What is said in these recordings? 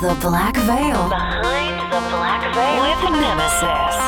The Black Veil. Behind the Black Veil with Nemesis.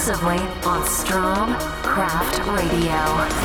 Exclusively on Strom Craft Radio.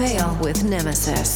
Veil with Nemesis.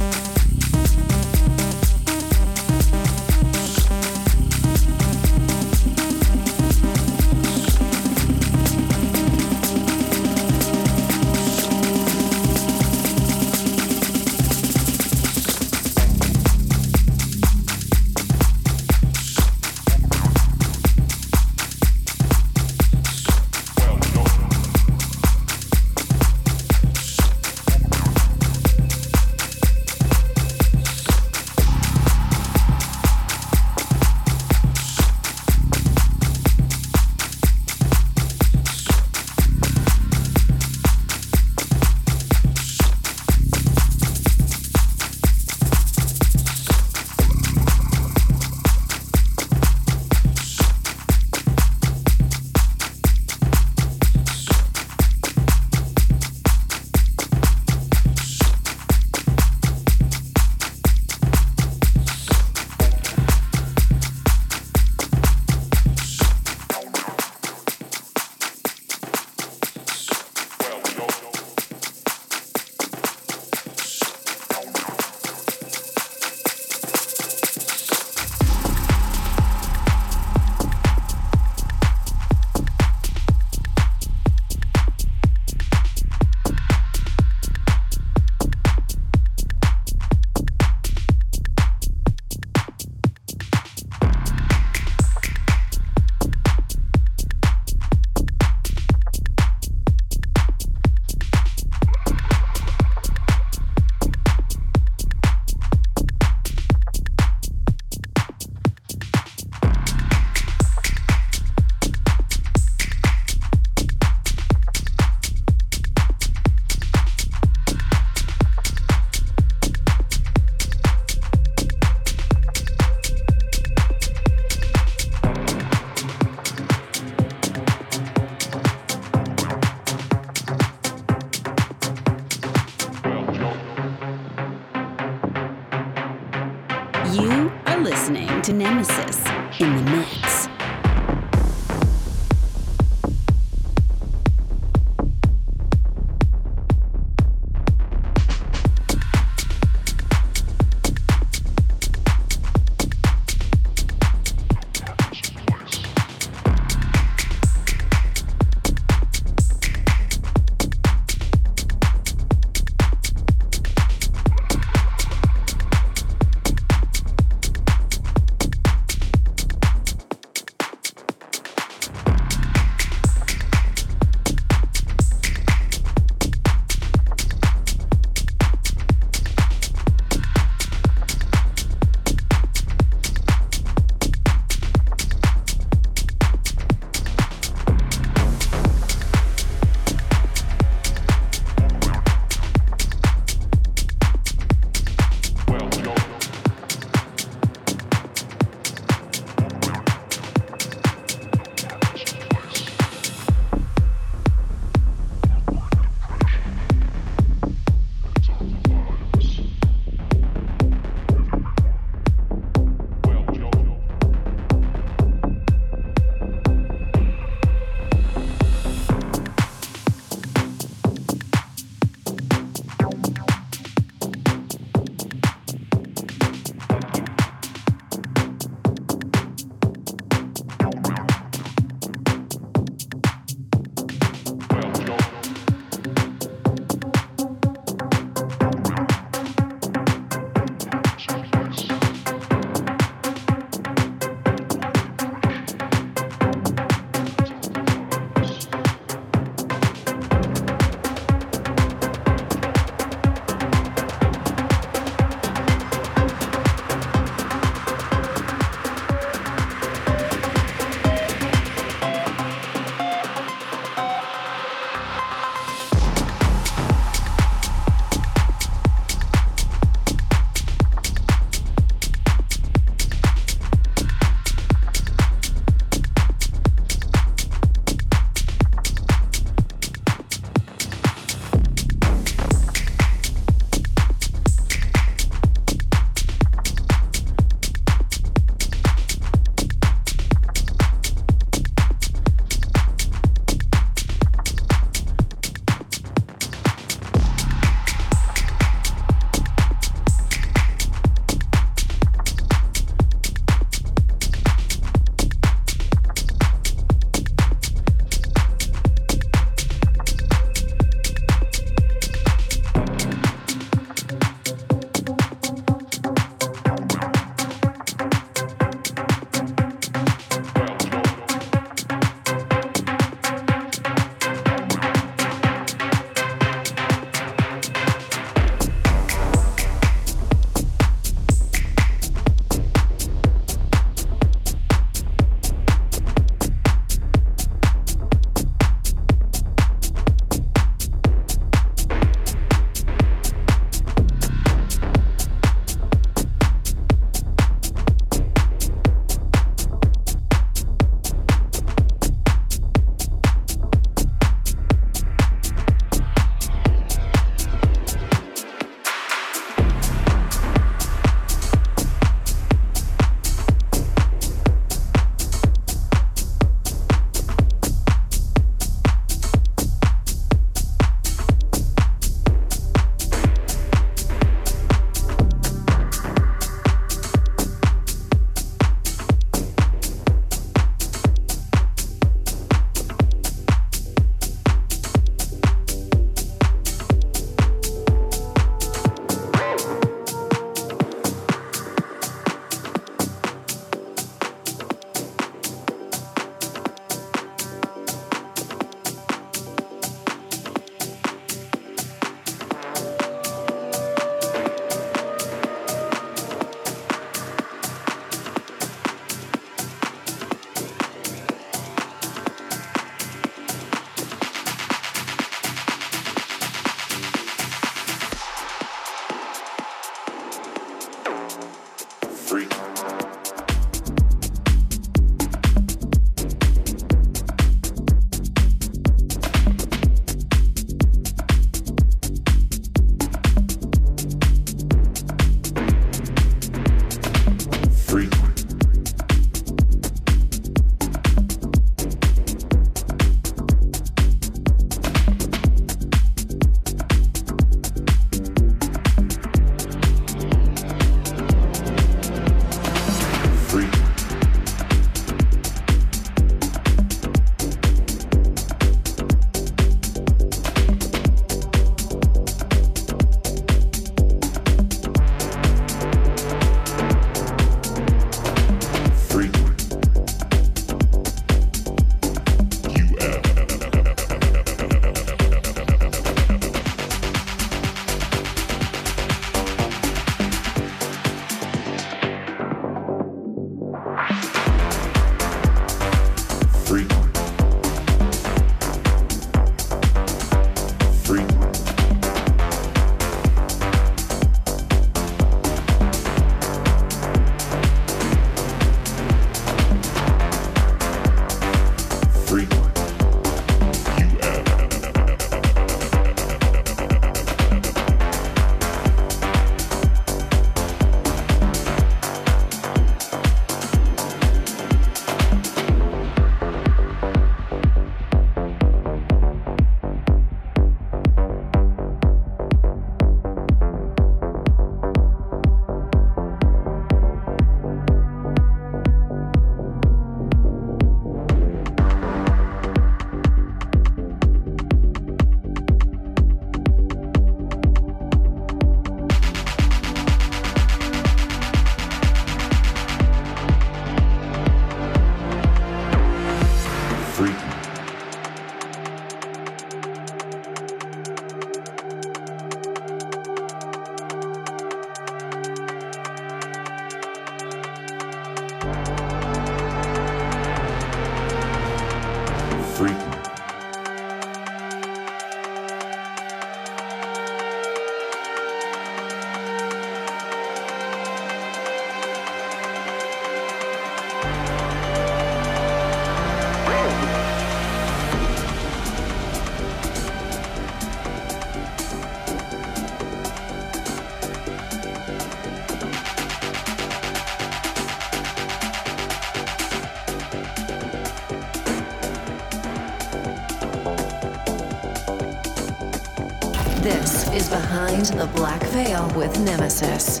The Black Veil with Nemesis.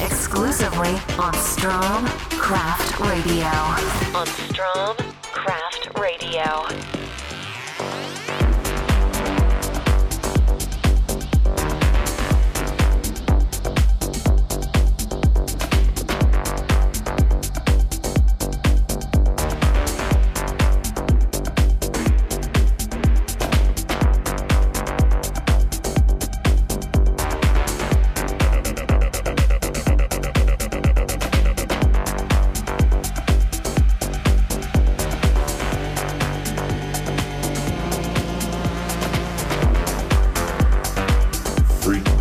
Exclusively on Strom Craft Radio. On Strom Craft Radio. freak.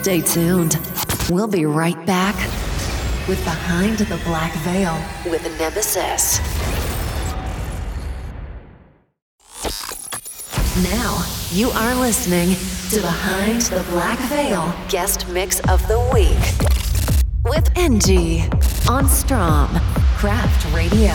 Stay tuned. We'll be right back with Behind the Black Veil with Nemesis. Now, you are listening to Behind the Black Veil guest mix of the week with NG on Strom Craft Radio.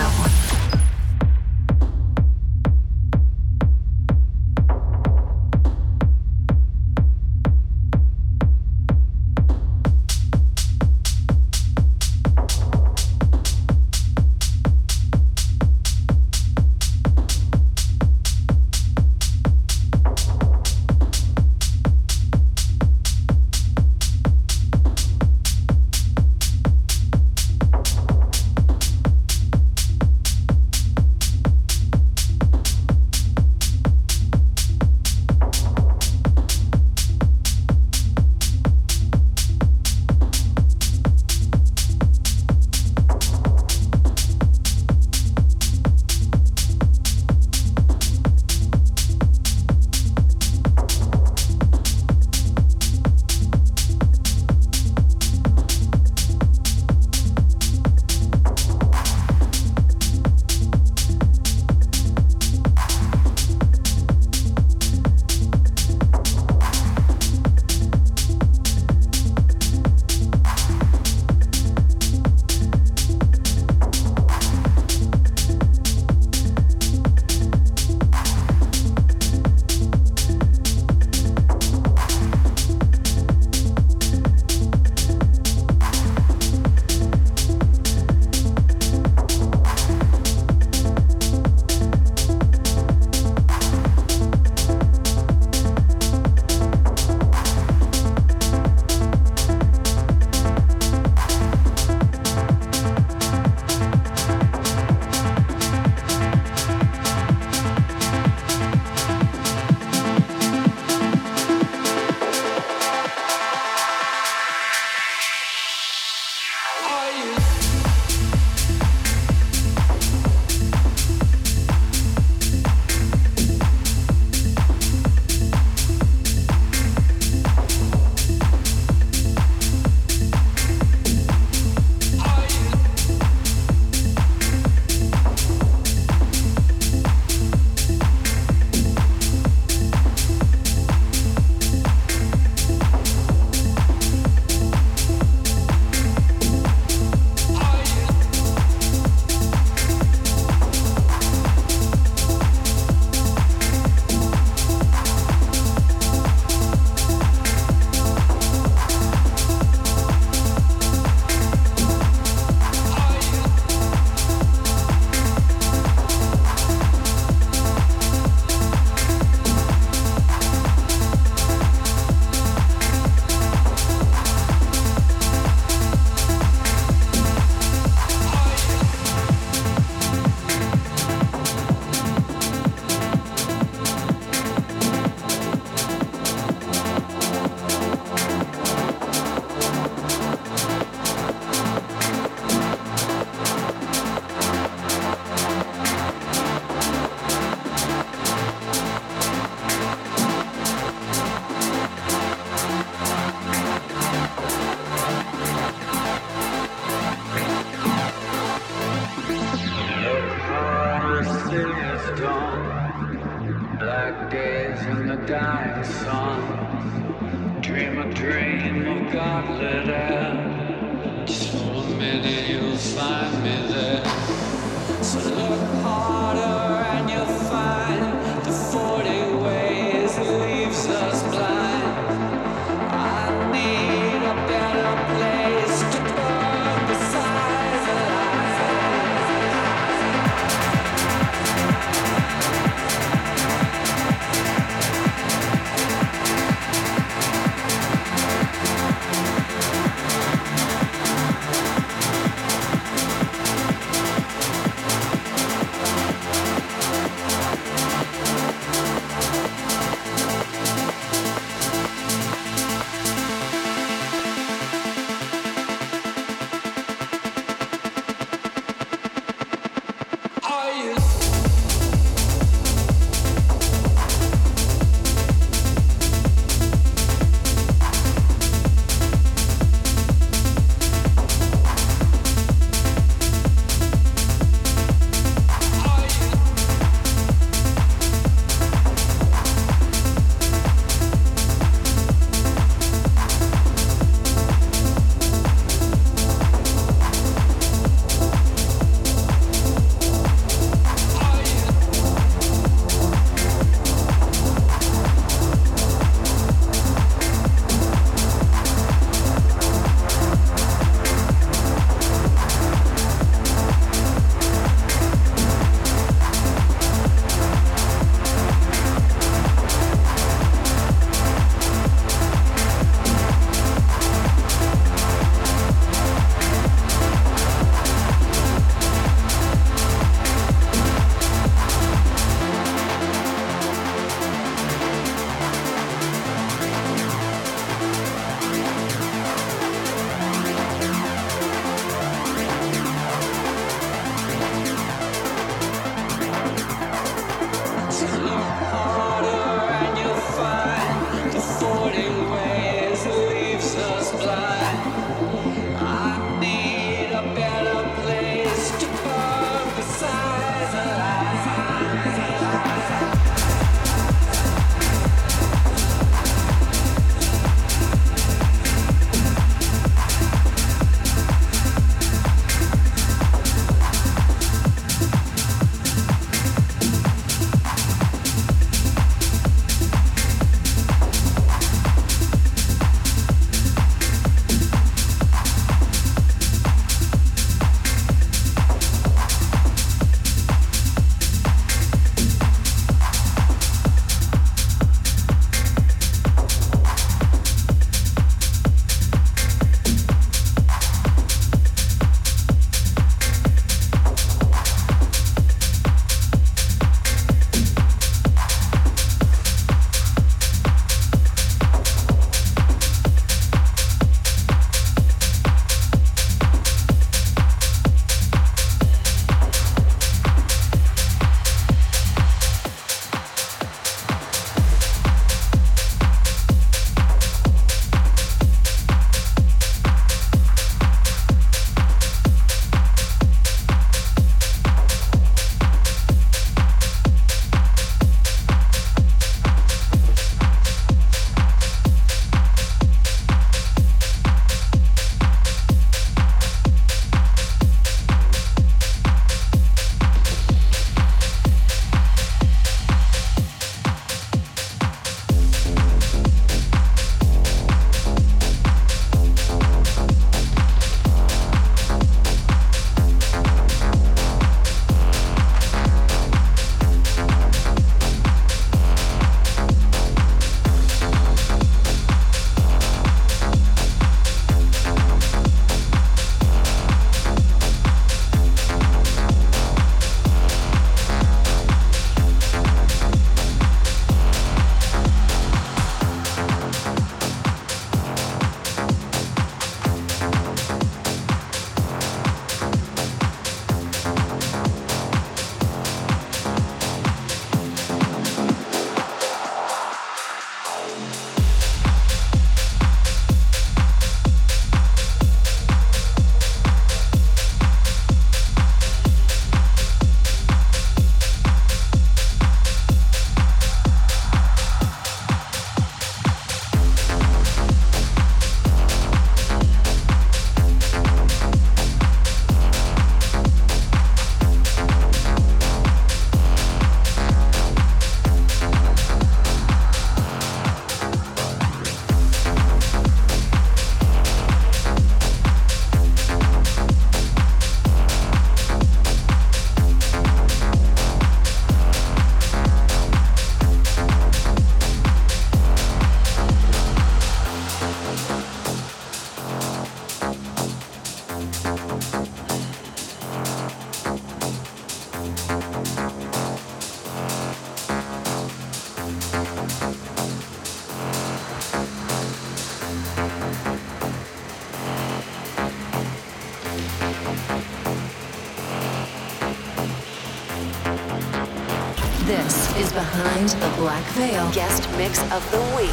Behind the Black Veil Guest Mix of the Week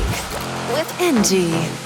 with NG.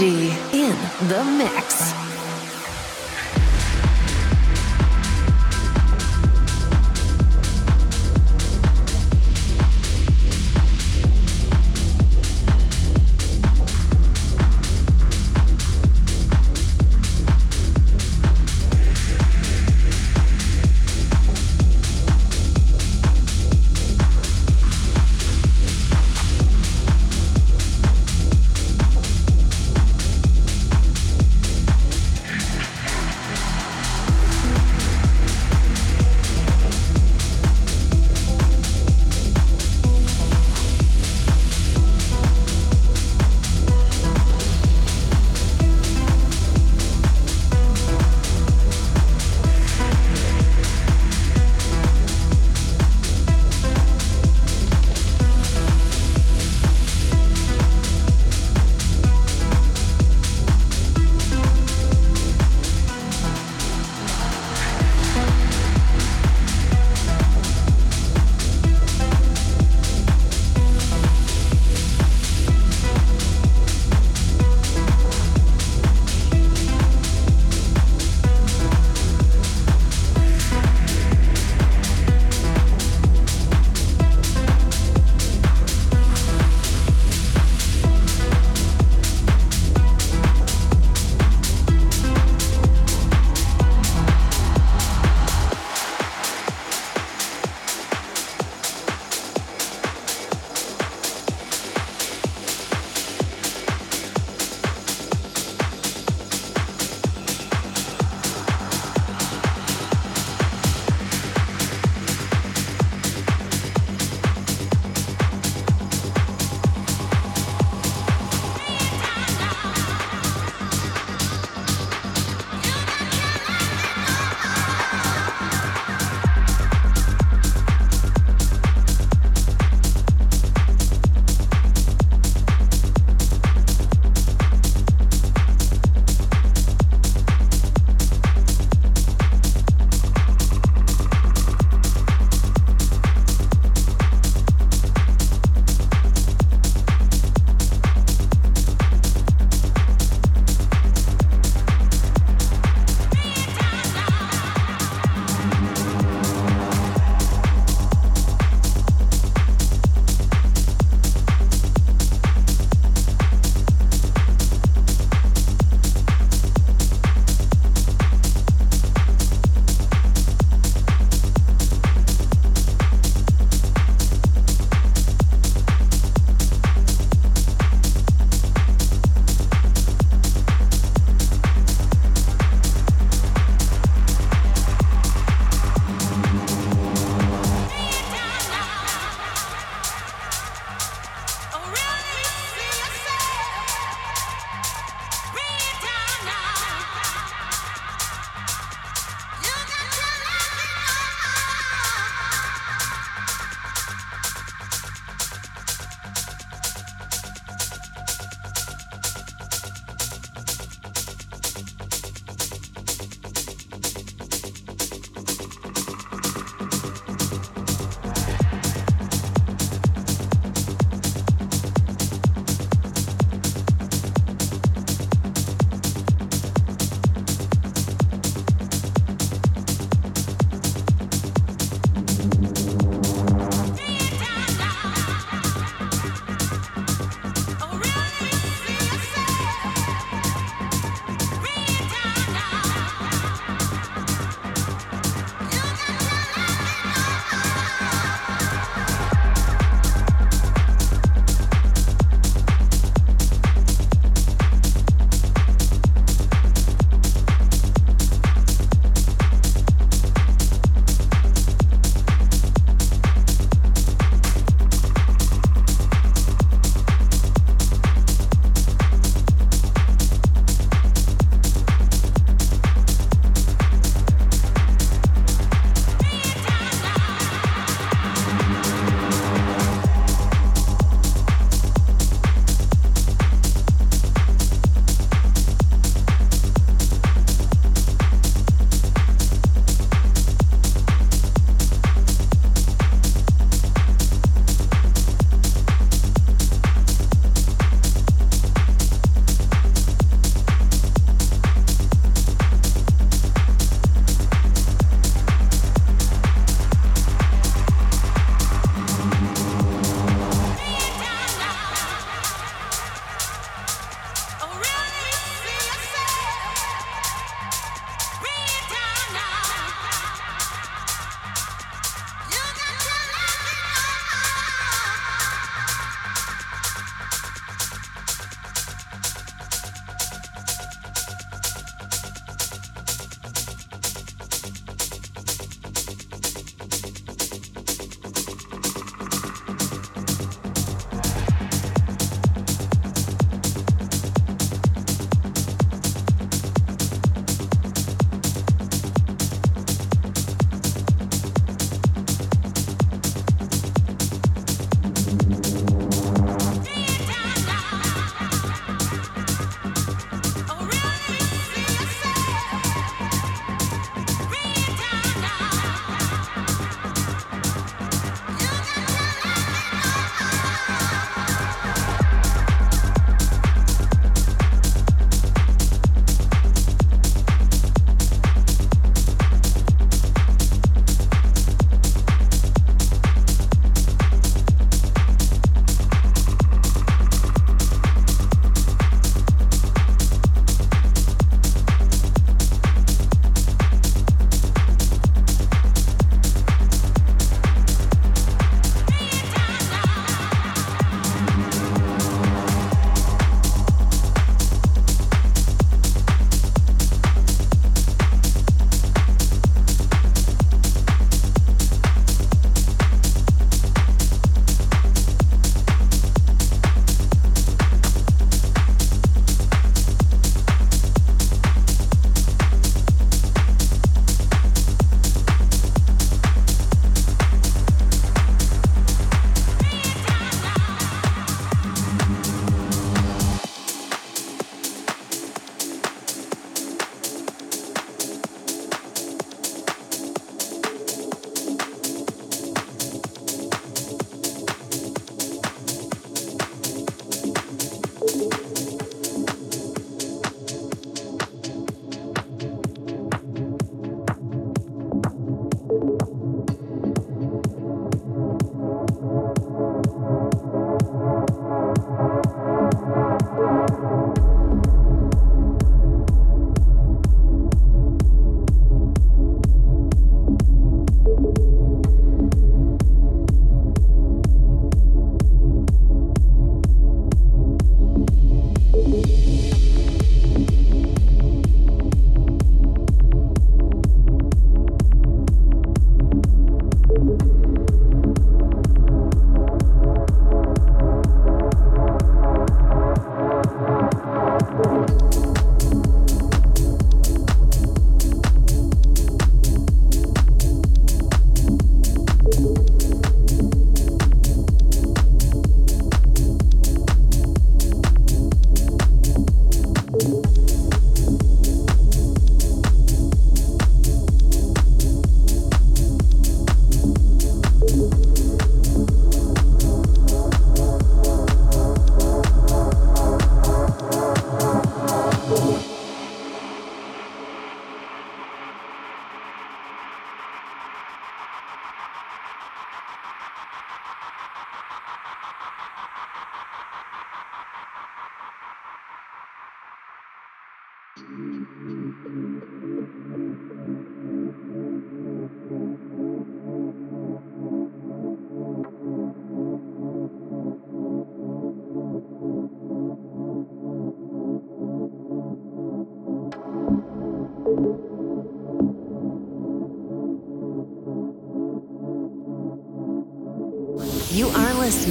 In the mix.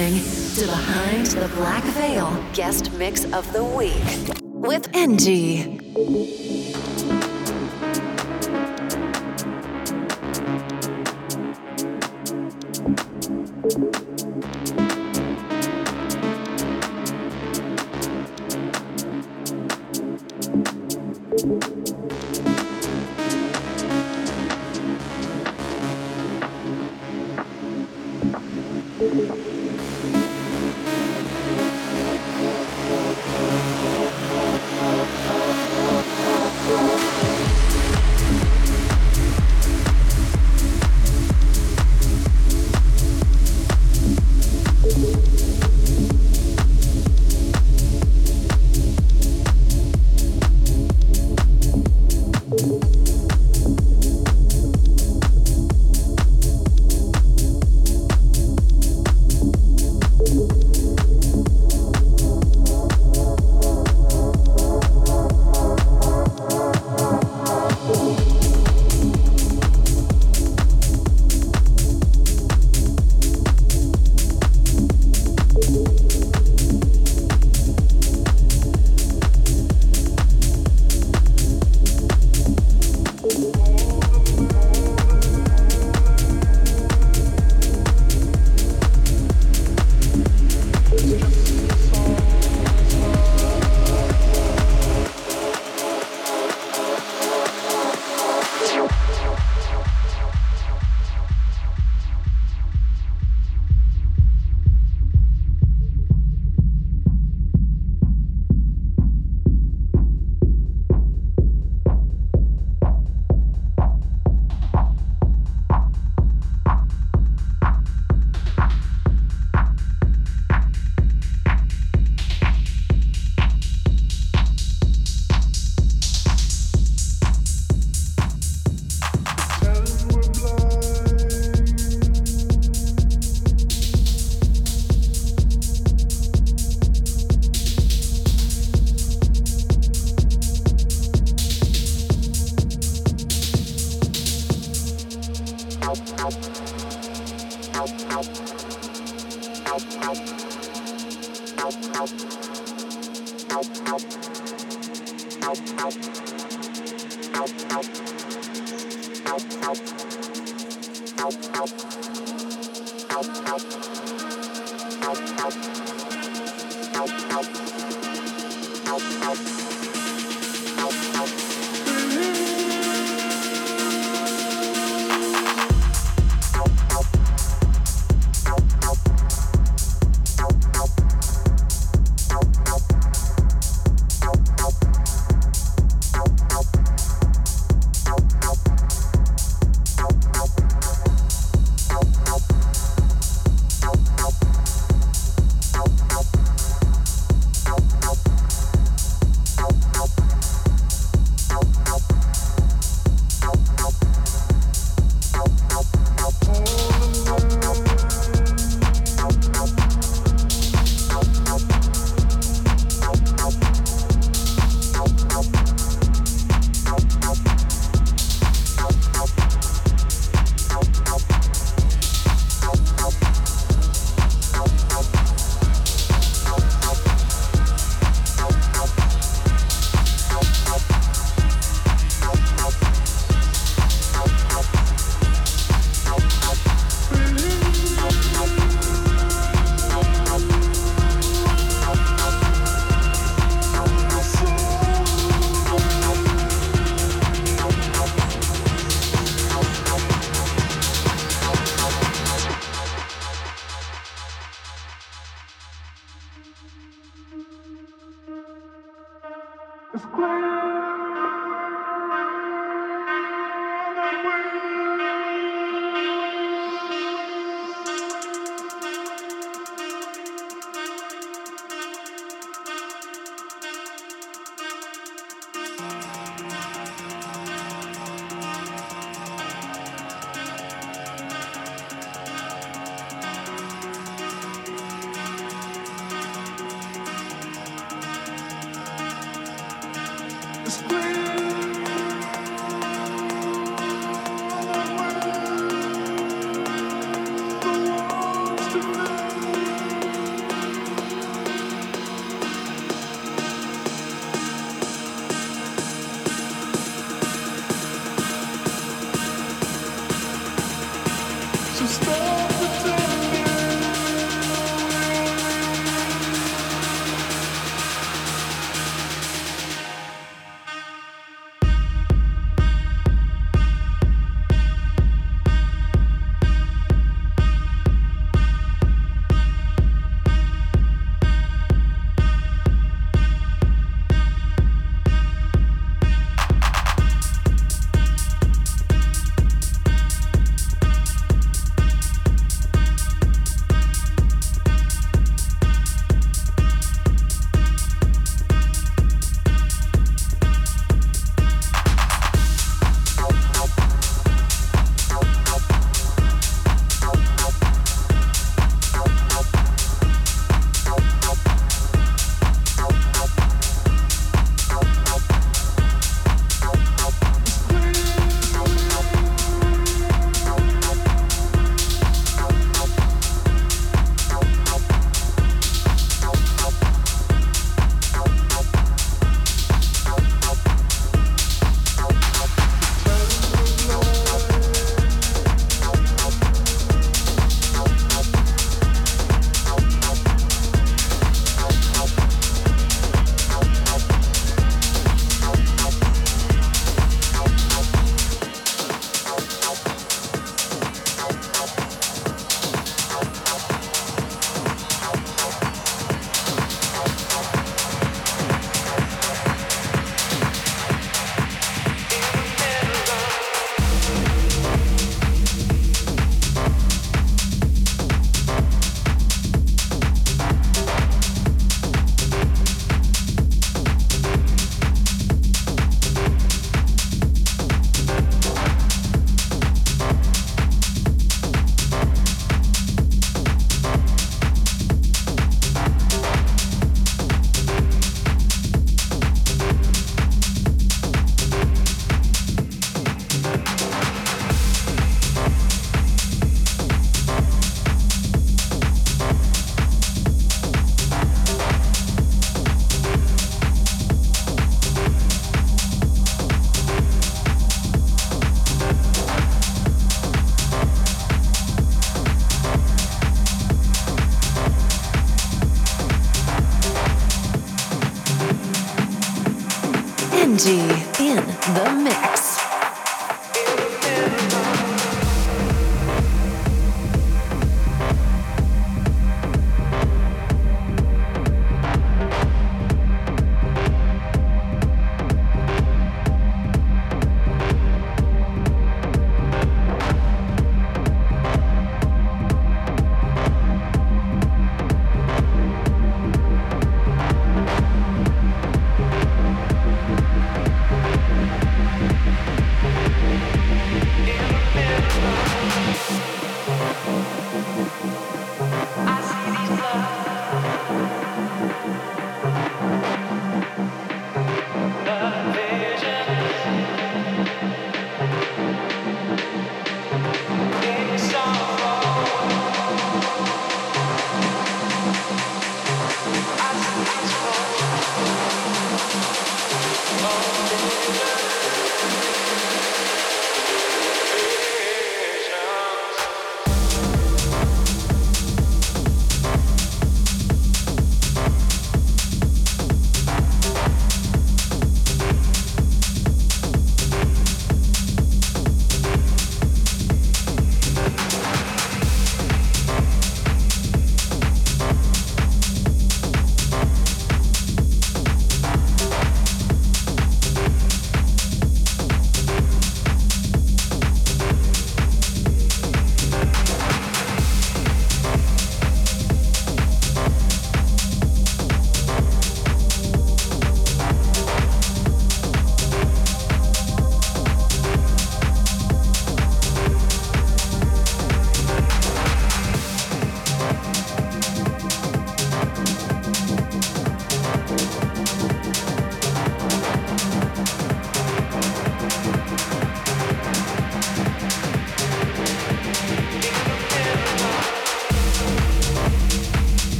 Listening to Behind the Black Veil Guest Mix of the Week with NG.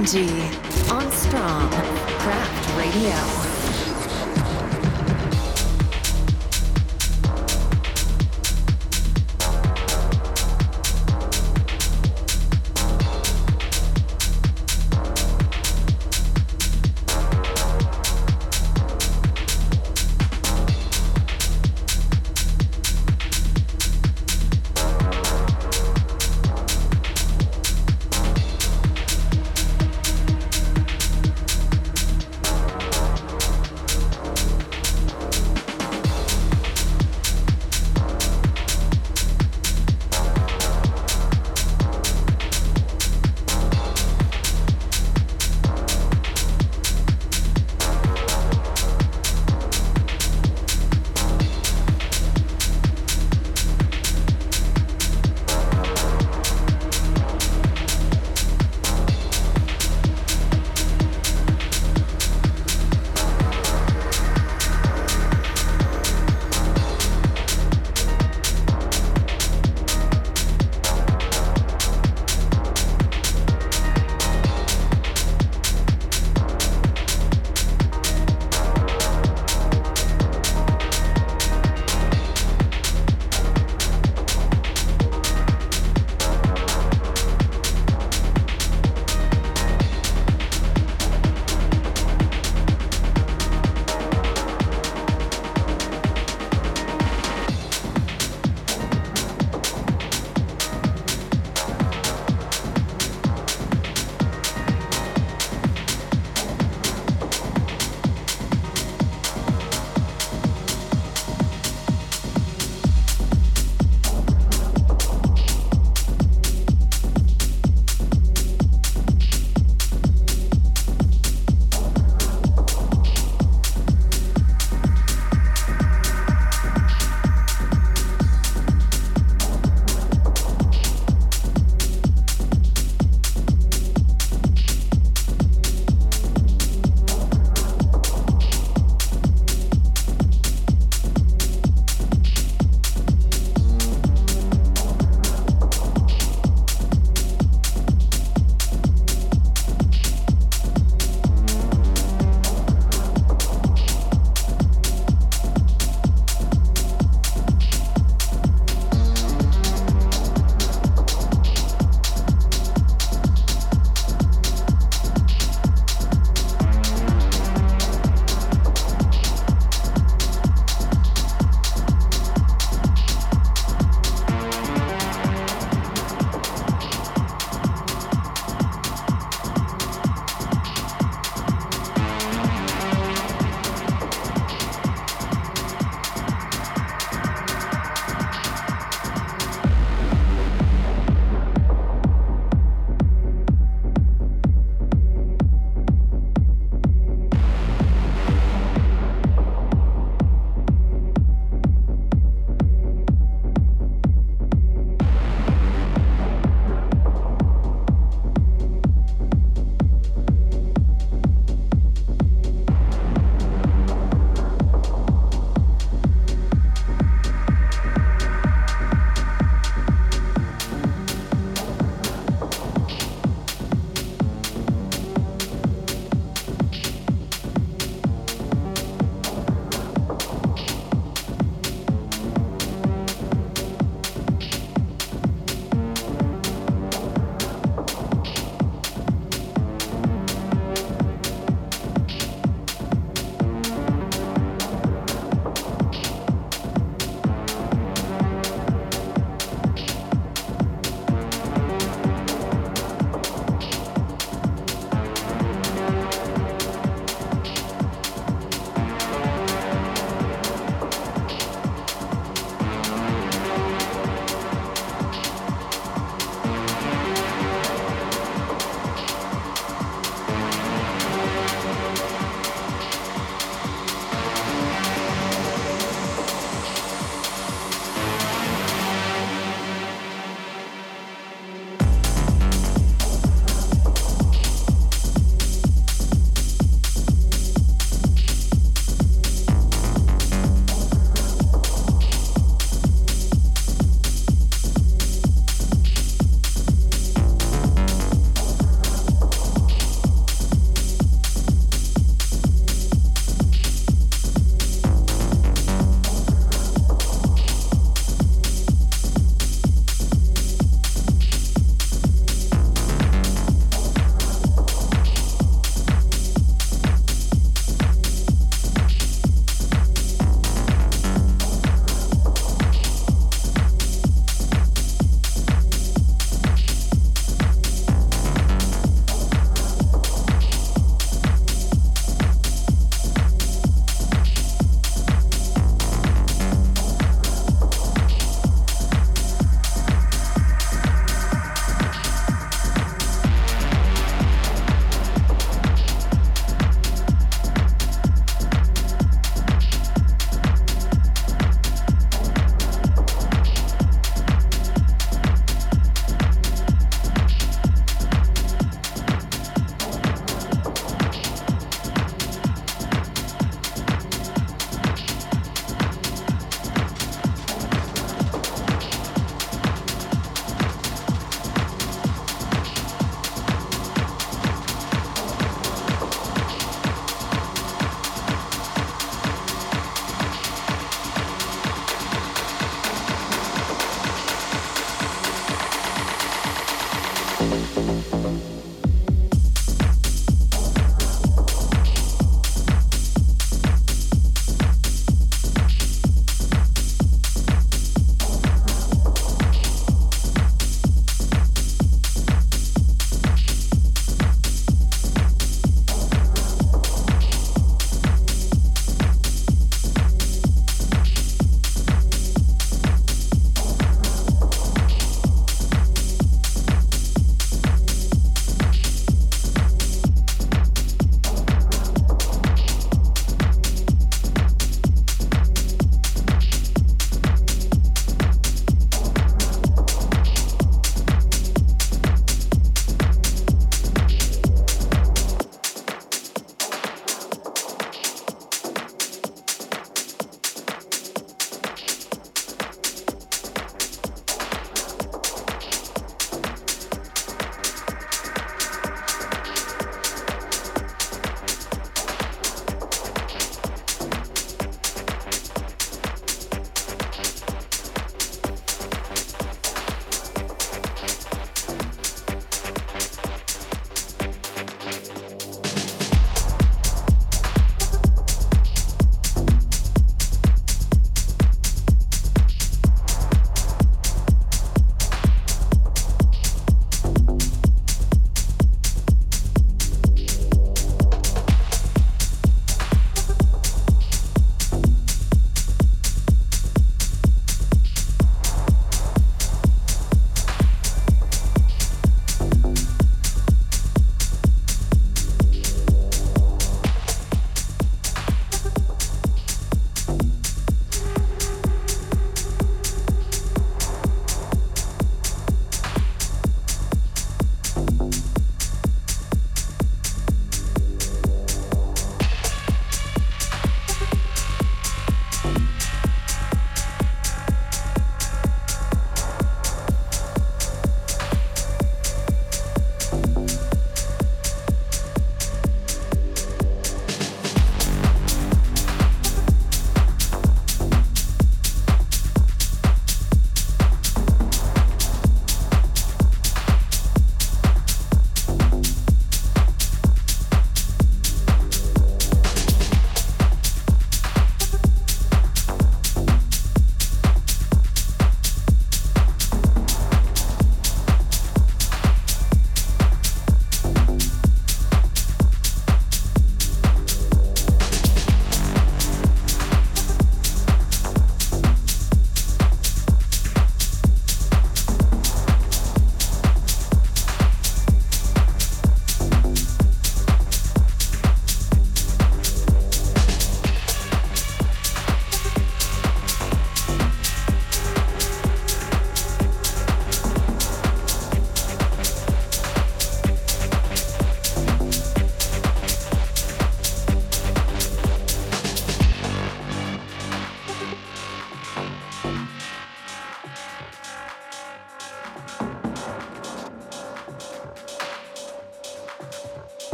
NG on Strom Craft Radio.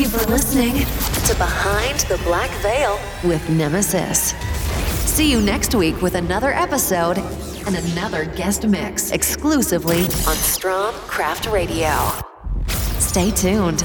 You for listening to Behind the Black Veil with Nemesis. See you next week with another episode and another guest mix exclusively on Strom Craft Radio. Stay tuned.